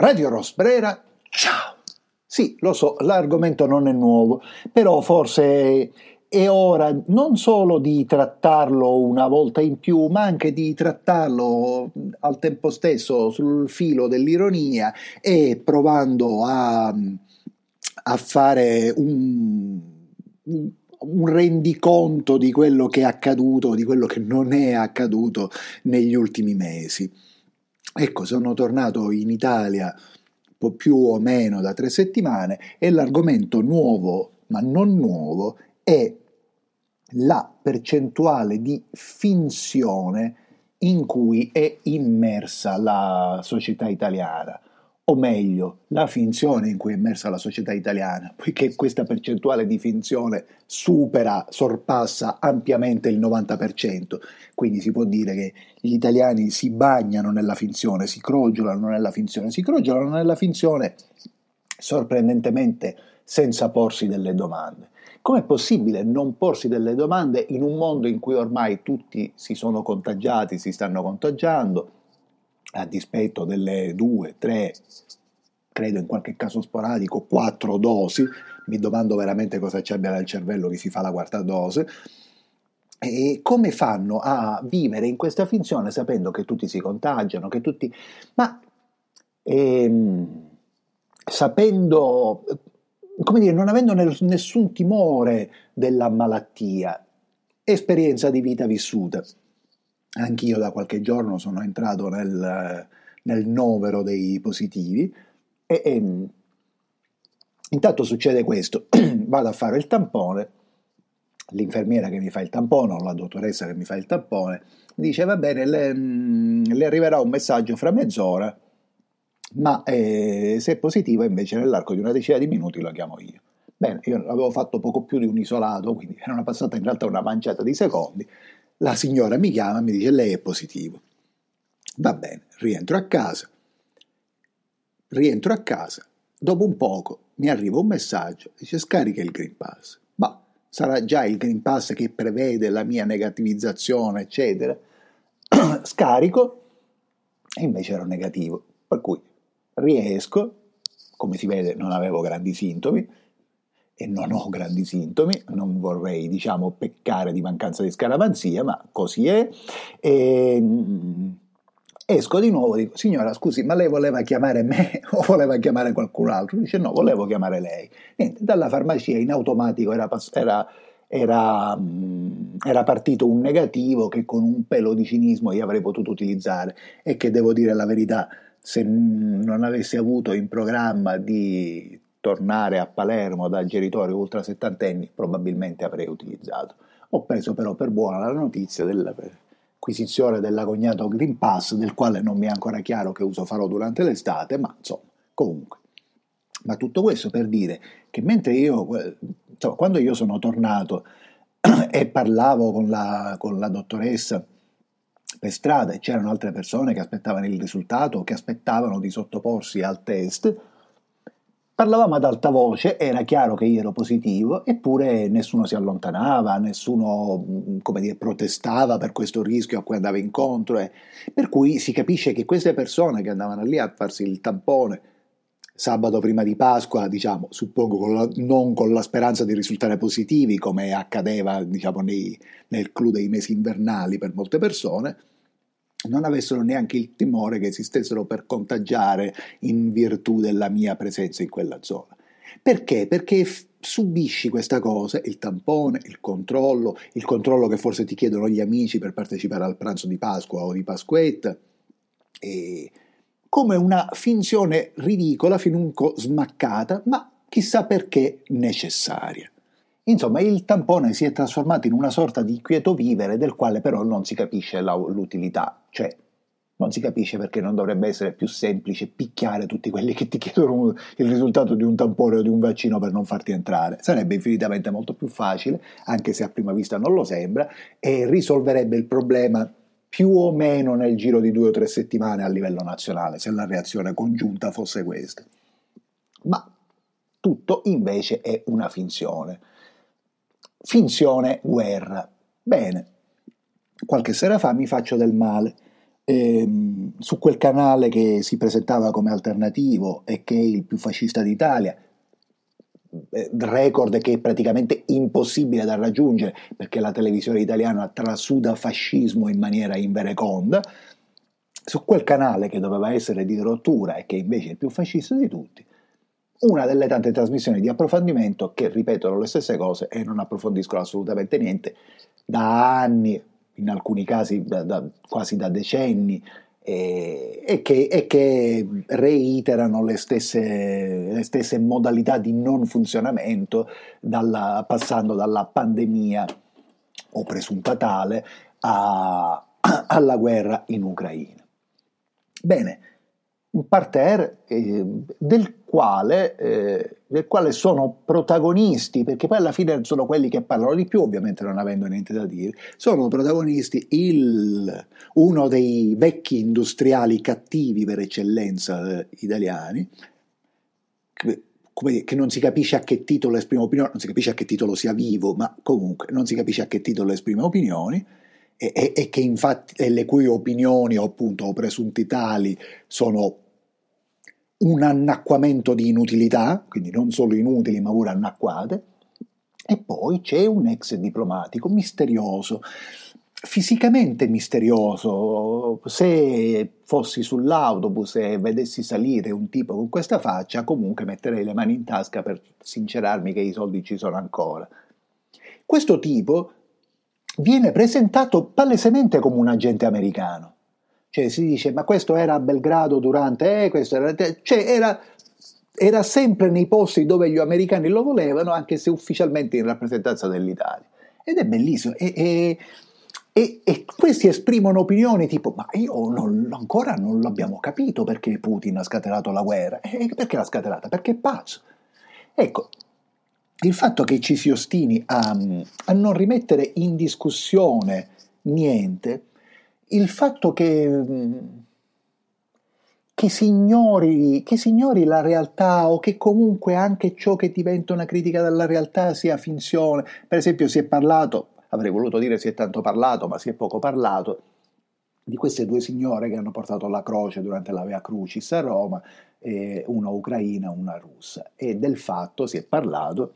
Radio Rosbrera, ciao! Sì, lo so, l'argomento non è nuovo, però forse è ora non solo di trattarlo una volta in più, ma anche di trattarlo al tempo stesso sul filo dell'ironia e provando a, a fare un, un rendiconto di quello che è accaduto, di quello che non è accaduto negli ultimi mesi. Ecco, sono tornato in Italia più o meno da tre settimane e l'argomento nuovo, ma non nuovo, è la percentuale di finzione in cui è immersa la società italiana o meglio, la finzione in cui è immersa la società italiana, poiché questa percentuale di finzione supera, sorpassa ampiamente il 90%, quindi si può dire che gli italiani si bagnano nella finzione, si crogiolano nella finzione, si crogiolano nella finzione sorprendentemente senza porsi delle domande. Com'è possibile non porsi delle domande in un mondo in cui ormai tutti si sono contagiati, si stanno contagiando, a dispetto delle due, tre, credo in qualche caso sporadico, quattro dosi, mi domando veramente cosa ci abbia nel cervello che si fa la quarta dose, e come fanno a vivere in questa finzione sapendo che tutti si contagiano, che tutti... ma ehm, sapendo, come dire, non avendo nessun timore della malattia, esperienza di vita vissuta. Anch'io da qualche giorno sono entrato nel, nel novero dei positivi e, e intanto succede questo, vado a fare il tampone, l'infermiera che mi fa il tampone o la dottoressa che mi fa il tampone dice va bene, le, mm, le arriverà un messaggio fra mezz'ora, ma eh, se è positivo invece nell'arco di una decina di minuti lo chiamo io. Bene, io avevo fatto poco più di un isolato, quindi era una passata in realtà una manciata di secondi, la signora mi chiama e mi dice lei è positivo. Va bene, rientro a casa. Rientro a casa. Dopo un poco mi arriva un messaggio, dice scarica il Green Pass. Ma sarà già il Green Pass che prevede la mia negativizzazione, eccetera. Scarico e invece ero negativo. Per cui riesco, come si vede non avevo grandi sintomi, e non ho grandi sintomi, non vorrei diciamo peccare di mancanza di scaramanzia, ma così è. E, mm, esco di nuovo, dico signora scusi ma lei voleva chiamare me o voleva chiamare qualcun altro? Dice no, volevo chiamare lei. Niente, dalla farmacia in automatico era, era, era, mm, era, partito un negativo che con un pelo di cinismo io avrei potuto utilizzare e che devo dire la verità, se non avessi avuto in programma di tornare a Palermo dal geritorio ultra settantenni, probabilmente avrei utilizzato. Ho preso però per buona la notizia dell'acquisizione dell'agognato Green Pass, del quale non mi è ancora chiaro che uso farò durante l'estate, ma insomma, comunque. Ma tutto questo per dire che mentre io, insomma, quando io sono tornato e parlavo con la, con la dottoressa per strada e c'erano altre persone che aspettavano il risultato o che aspettavano di sottoporsi al test, Parlavamo ad alta voce, era chiaro che io ero positivo, eppure nessuno si allontanava, nessuno mm, dire, protestava per questo rischio a cui andava incontro. Eh. Per cui si capisce che queste persone che andavano lì a farsi il tampone sabato prima di Pasqua, diciamo, suppongo con la, non con la speranza di risultare positivi, come accadeva diciamo, nei, nel clou dei mesi invernali per molte persone, non avessero neanche il timore che si stessero per contagiare in virtù della mia presenza in quella zona. Perché? Perché subisci questa cosa, il tampone, il controllo, il controllo che forse ti chiedono gli amici per partecipare al pranzo di Pasqua o di Pasquetta, come una finzione ridicola, finunco smaccata, ma chissà perché necessaria. Insomma, il tampone si è trasformato in una sorta di quieto vivere del quale però non si capisce la, l'utilità, cioè non si capisce perché non dovrebbe essere più semplice picchiare tutti quelli che ti chiedono il risultato di un tampone o di un vaccino per non farti entrare. Sarebbe infinitamente molto più facile, anche se a prima vista non lo sembra, e risolverebbe il problema più o meno nel giro di due o tre settimane a livello nazionale, se la reazione congiunta fosse questa. Ma tutto invece è una finzione finzione guerra. Bene, qualche sera fa mi faccio del male. ehm, su quel canale che si presentava come alternativo e che è il più fascista d'Italia, eh, record che è praticamente impossibile da raggiungere perché la televisione italiana trasuda fascismo in maniera invereconda, su quel canale che doveva essere di rottura e che invece è il più fascista di tutti, una delle tante trasmissioni di approfondimento che ripetono le stesse cose e non approfondiscono assolutamente niente da anni, in alcuni casi da, da, quasi da decenni, e, e, che, e che, reiterano le stesse, le stesse, modalità di non funzionamento, dalla, passando dalla pandemia o presunta tale a, alla guerra in Ucraina. Bene, un parterre eh, del, quale, eh, del, quale, sono protagonisti, perché poi alla fine sono quelli che parlano di più, ovviamente non avendo niente da dire, sono protagonisti il, uno dei vecchi industriali cattivi per eccellenza eh, italiani, che, che non si capisce a che titolo esprime opinioni, non si capisce a che titolo sia vivo, ma comunque non si capisce a che titolo esprime opinioni, e, e, e che infatti e le cui opinioni o appunto o presunti tali sono un annacquamento di inutilità, quindi non solo inutili ma pure annacquate, e poi c'è un ex diplomatico misterioso, fisicamente misterioso. Se fossi sull'autobus e vedessi salire un tipo con questa faccia, comunque metterei le mani in tasca per sincerarmi che i soldi ci sono ancora. Questo tipo viene presentato palesemente come un agente americano. Cioè si dice, ma questo era a Belgrado durante, eh, questo era, cioè era, era sempre nei posti dove gli americani lo volevano, anche se ufficialmente in rappresentanza dell'Italia. Ed è bellissimo. E, e, e, e, questi esprimono opinioni tipo: Ma io non, ancora non l'abbiamo capito perché Putin ha scatenato la guerra. E perché l'ha scatenata? Perché è pazzo. Ecco, il fatto che ci si ostini a, a non rimettere in discussione niente, il fatto che, che, si ignori, che si ignori la realtà o che comunque anche ciò che diventa una critica della realtà sia finzione. Per esempio si è parlato, avrei voluto dire si è tanto parlato, ma si è poco parlato, di queste due signore che hanno portato la croce durante la Via Crucis a Roma, eh, una ucraina una russa, e del fatto si è parlato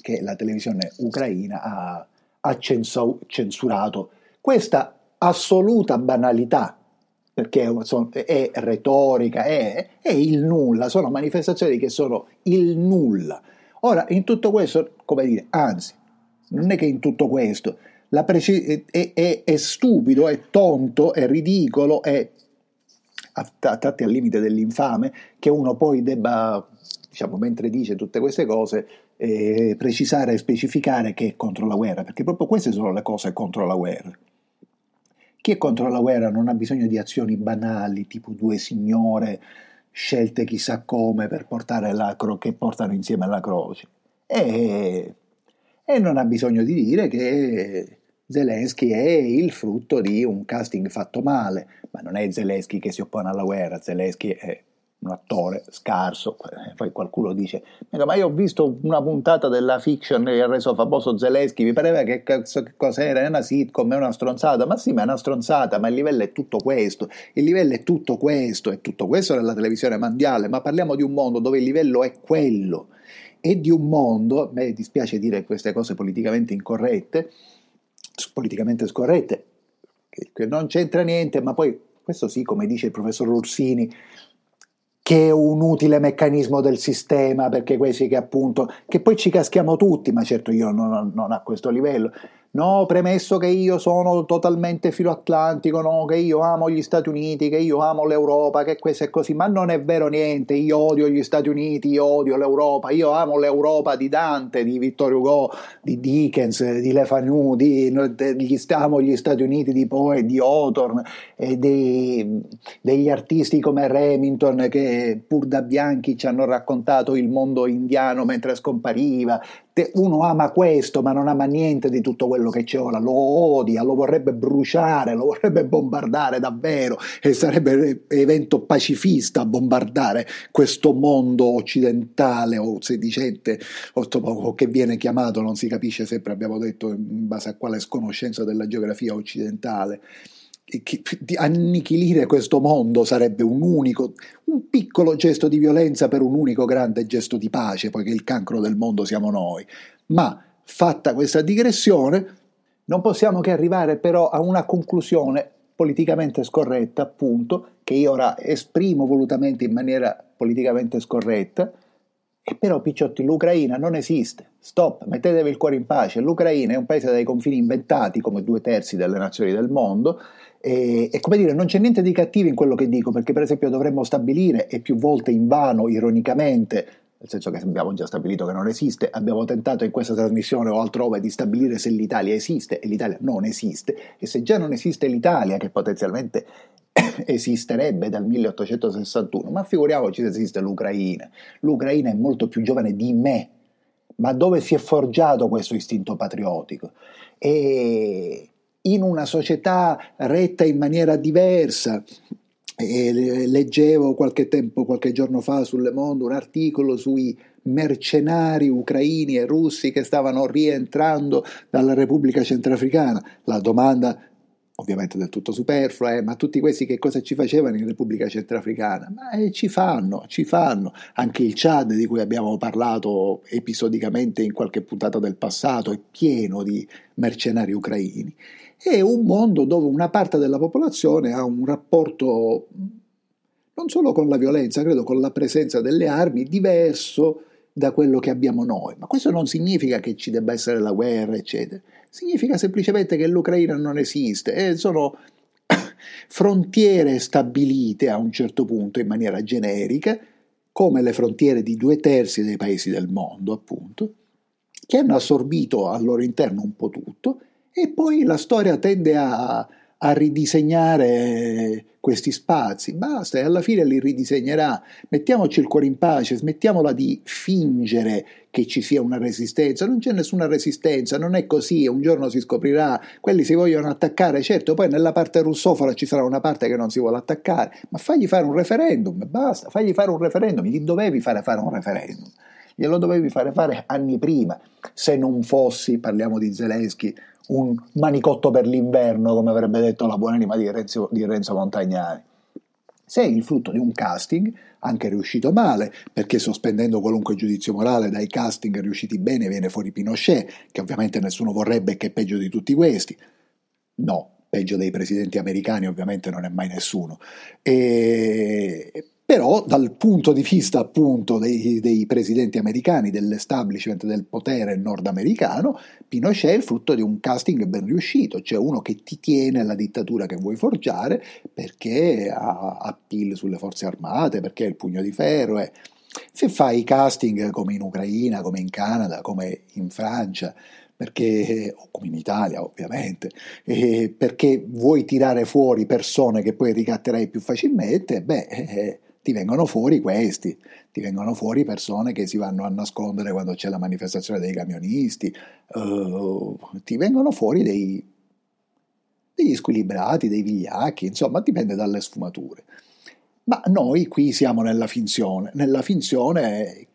che la televisione ucraina ha, ha censurato questa assoluta banalità, perché è retorica, è, è, il nulla, sono manifestazioni che sono il nulla. Ora, in tutto questo, come dire, anzi, non è che in tutto questo, preci- è, è, è, stupido, è tonto, è ridicolo, è a tratti al limite dell'infame che uno poi debba, diciamo, mentre dice tutte queste cose, eh, precisare e specificare che è contro la guerra, perché proprio queste sono le cose contro la guerra. Chi è contro la guerra non ha bisogno di azioni banali, tipo due signore scelte chissà come per portare la cro- che portano insieme la croce. E, e non ha bisogno di dire che Zelensky è il frutto di un casting fatto male, ma non è Zelensky che si oppone alla guerra, Zelensky è un attore scarso, eh, poi qualcuno dice ma io ho visto una puntata della fiction che ha reso famoso Zelensky, mi pareva che, che cos'era, è una sitcom, è una stronzata, ma sì ma è una stronzata, ma il livello è tutto questo, il livello è tutto questo, è tutto questo nella televisione mondiale, ma parliamo di un mondo dove il livello è quello, e di un mondo, me dispiace dire queste cose politicamente incorrette, politicamente scorrette, che non c'entra niente, ma poi questo sì, come dice il professor Ursini, che è un utile meccanismo del sistema, perché questi che appunto, che poi ci caschiamo tutti, ma certo io non, non a questo livello, No, premesso che io sono totalmente filoatlantico, no, che io amo gli Stati Uniti, che io amo l'Europa, che questo è così, ma non è vero niente, io odio gli Stati Uniti, io odio l'Europa, io amo l'Europa di Dante, di Vittor Hugo, di Dickens, di Le Fanu, di, di, amo gli Stati Uniti di Poe, di Hawthorne, e dei, degli artisti come Remington che pur da bianchi ci hanno raccontato il mondo indiano mentre scompariva, uno ama questo ma non ama niente di tutto quello che c'è ora, lo odia, lo vorrebbe bruciare, lo vorrebbe bombardare davvero. E sarebbe evento pacifista bombardare questo mondo occidentale o sedicente o che viene chiamato, non si capisce sempre, abbiamo detto in base a quale sconoscenza della geografia occidentale annichilire questo mondo sarebbe un unico, un piccolo gesto di violenza per un unico grande gesto di pace, poiché il cancro del mondo siamo noi. Ma fatta questa digressione, non possiamo che arrivare però a una conclusione politicamente scorretta, appunto, che io ora esprimo volutamente in maniera politicamente scorretta, e però Picciotti, l'Ucraina non esiste. Stop, mettetevi il cuore in pace. L'Ucraina è un paese dai confini inventati, come due terzi delle nazioni del mondo, e, e, come dire, non c'è niente di cattivo in quello che dico, perché per esempio dovremmo stabilire, e più volte in vano, ironicamente, nel senso che abbiamo già stabilito che non esiste, abbiamo tentato in questa trasmissione o altrove di stabilire se l'Italia esiste e l'Italia non esiste, e se già non esiste l'Italia, che potenzialmente esisterebbe dal 1861, ma figuriamoci se esiste l'Ucraina. L'Ucraina è molto più giovane di me, ma dove si è forgiato questo istinto patriottico? E in una società retta in maniera diversa. E leggevo qualche tempo, qualche giorno fa sulle Mondo un articolo sui mercenari ucraini e russi che stavano rientrando dalla Repubblica Centrafricana. La domanda ovviamente del tutto superflua, eh, ma tutti questi che cosa ci facevano in Repubblica Centrafricana? Ma eh, ci fanno, ci fanno. Anche il Chad, di cui abbiamo parlato episodicamente in qualche puntata del passato, è pieno di mercenari ucraini. È un mondo dove una parte della popolazione ha un rapporto non solo con la violenza, credo con la presenza delle armi diverso da quello che abbiamo noi. Ma questo non significa che ci debba essere la guerra, eccetera significa semplicemente che l'Ucraina non esiste e sono frontiere stabilite a un certo punto in maniera generica, come le frontiere di due terzi dei paesi del mondo, appunto, che hanno assorbito al loro interno un po' tutto e poi la storia tende a, a ridisegnare questi spazi, basta e alla fine li ridisegnerà. Mettiamoci il cuore in pace, smettiamola di fingere che ci sia una resistenza, non c'è nessuna resistenza, non è così, un giorno si scoprirà, quelli si vogliono attaccare, certo, poi nella parte russofona ci sarà una parte che non si vuole attaccare, ma fagli fare un referendum, basta, fagli fare un referendum, gli dovevi fare fare un referendum. Glielo dovevi fare fare anni prima, se non fossi, parliamo di Zelensky, un manicotto per l'inverno, come avrebbe detto la buonanima di Renzo, di Renzo Montagnani. Sei il frutto di un casting, anche riuscito male, perché sospendendo qualunque giudizio morale dai casting riusciti bene viene fuori Pinochet, che ovviamente nessuno vorrebbe che è peggio di tutti questi. No, peggio dei presidenti americani ovviamente non è mai nessuno. E però dal punto di vista appunto dei, dei, presidenti americani, dell'establishment del potere nordamericano, Pinochet è il frutto di un casting ben riuscito, cioè uno che ti tiene alla dittatura che vuoi forgiare perché ha appeal sulle forze armate, perché ha il pugno di ferro. Eh. Se fai casting come in Ucraina, come in Canada, come in Francia, perché, o come in Italia ovviamente, perché vuoi tirare fuori persone che poi ricatterai più facilmente, beh, eh, ti vengono fuori questi, ti vengono fuori persone che si vanno a nascondere quando c'è la manifestazione dei camionisti, uh, ti vengono fuori dei, degli squilibrati, dei vigliacchi, insomma dipende dalle sfumature. Ma noi qui siamo nella finzione, nella finzione,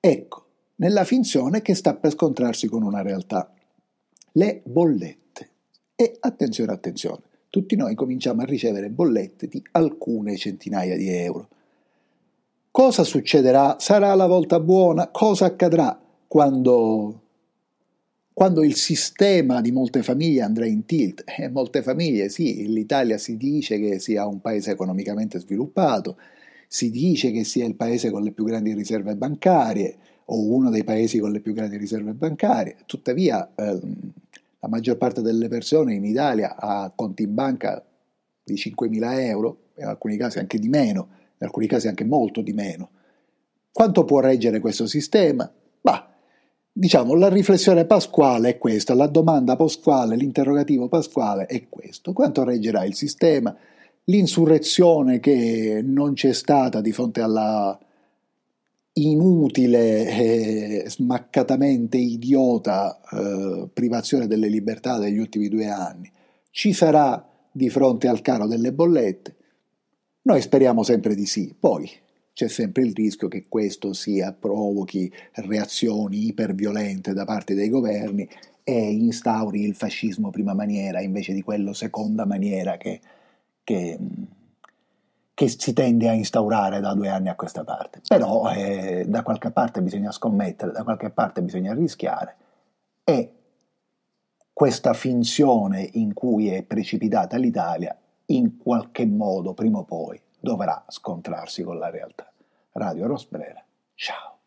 ecco, nella finzione che sta per scontrarsi con una realtà, le bollette. E attenzione, attenzione, tutti noi cominciamo a ricevere bollette di alcune centinaia di euro. Cosa succederà? Sarà la volta buona? Cosa accadrà quando, quando il sistema di molte famiglie andrà in tilt? Eh, molte famiglie, sì, l'Italia si dice che sia un paese economicamente sviluppato, si dice che sia il paese con le più grandi riserve bancarie o uno dei paesi con le più grandi riserve bancarie, tuttavia ehm, la maggior parte delle persone in Italia ha conti in banca di 5.000 euro, in alcuni casi anche di meno, in alcuni casi anche molto di meno. Quanto può reggere questo sistema? Bah, diciamo, la riflessione pasquale è questa, la domanda pasquale, l'interrogativo pasquale è questo. Quanto reggerà il sistema? L'insurrezione che non c'è stata di fronte alla inutile e smaccatamente idiota eh, privazione delle libertà degli ultimi due anni ci sarà di fronte al caro delle bollette? Noi speriamo sempre di sì, poi c'è sempre il rischio che questo sia provochi reazioni iperviolente da parte dei governi e instauri il fascismo prima maniera invece di quello seconda maniera che, che, che si tende a instaurare da due anni a questa parte. Però eh, da qualche parte bisogna scommettere, da qualche parte bisogna rischiare e questa finzione in cui è precipitata l'Italia in qualche modo, prima o poi, dovrà scontrarsi con la realtà. Radio Rosbrera, ciao.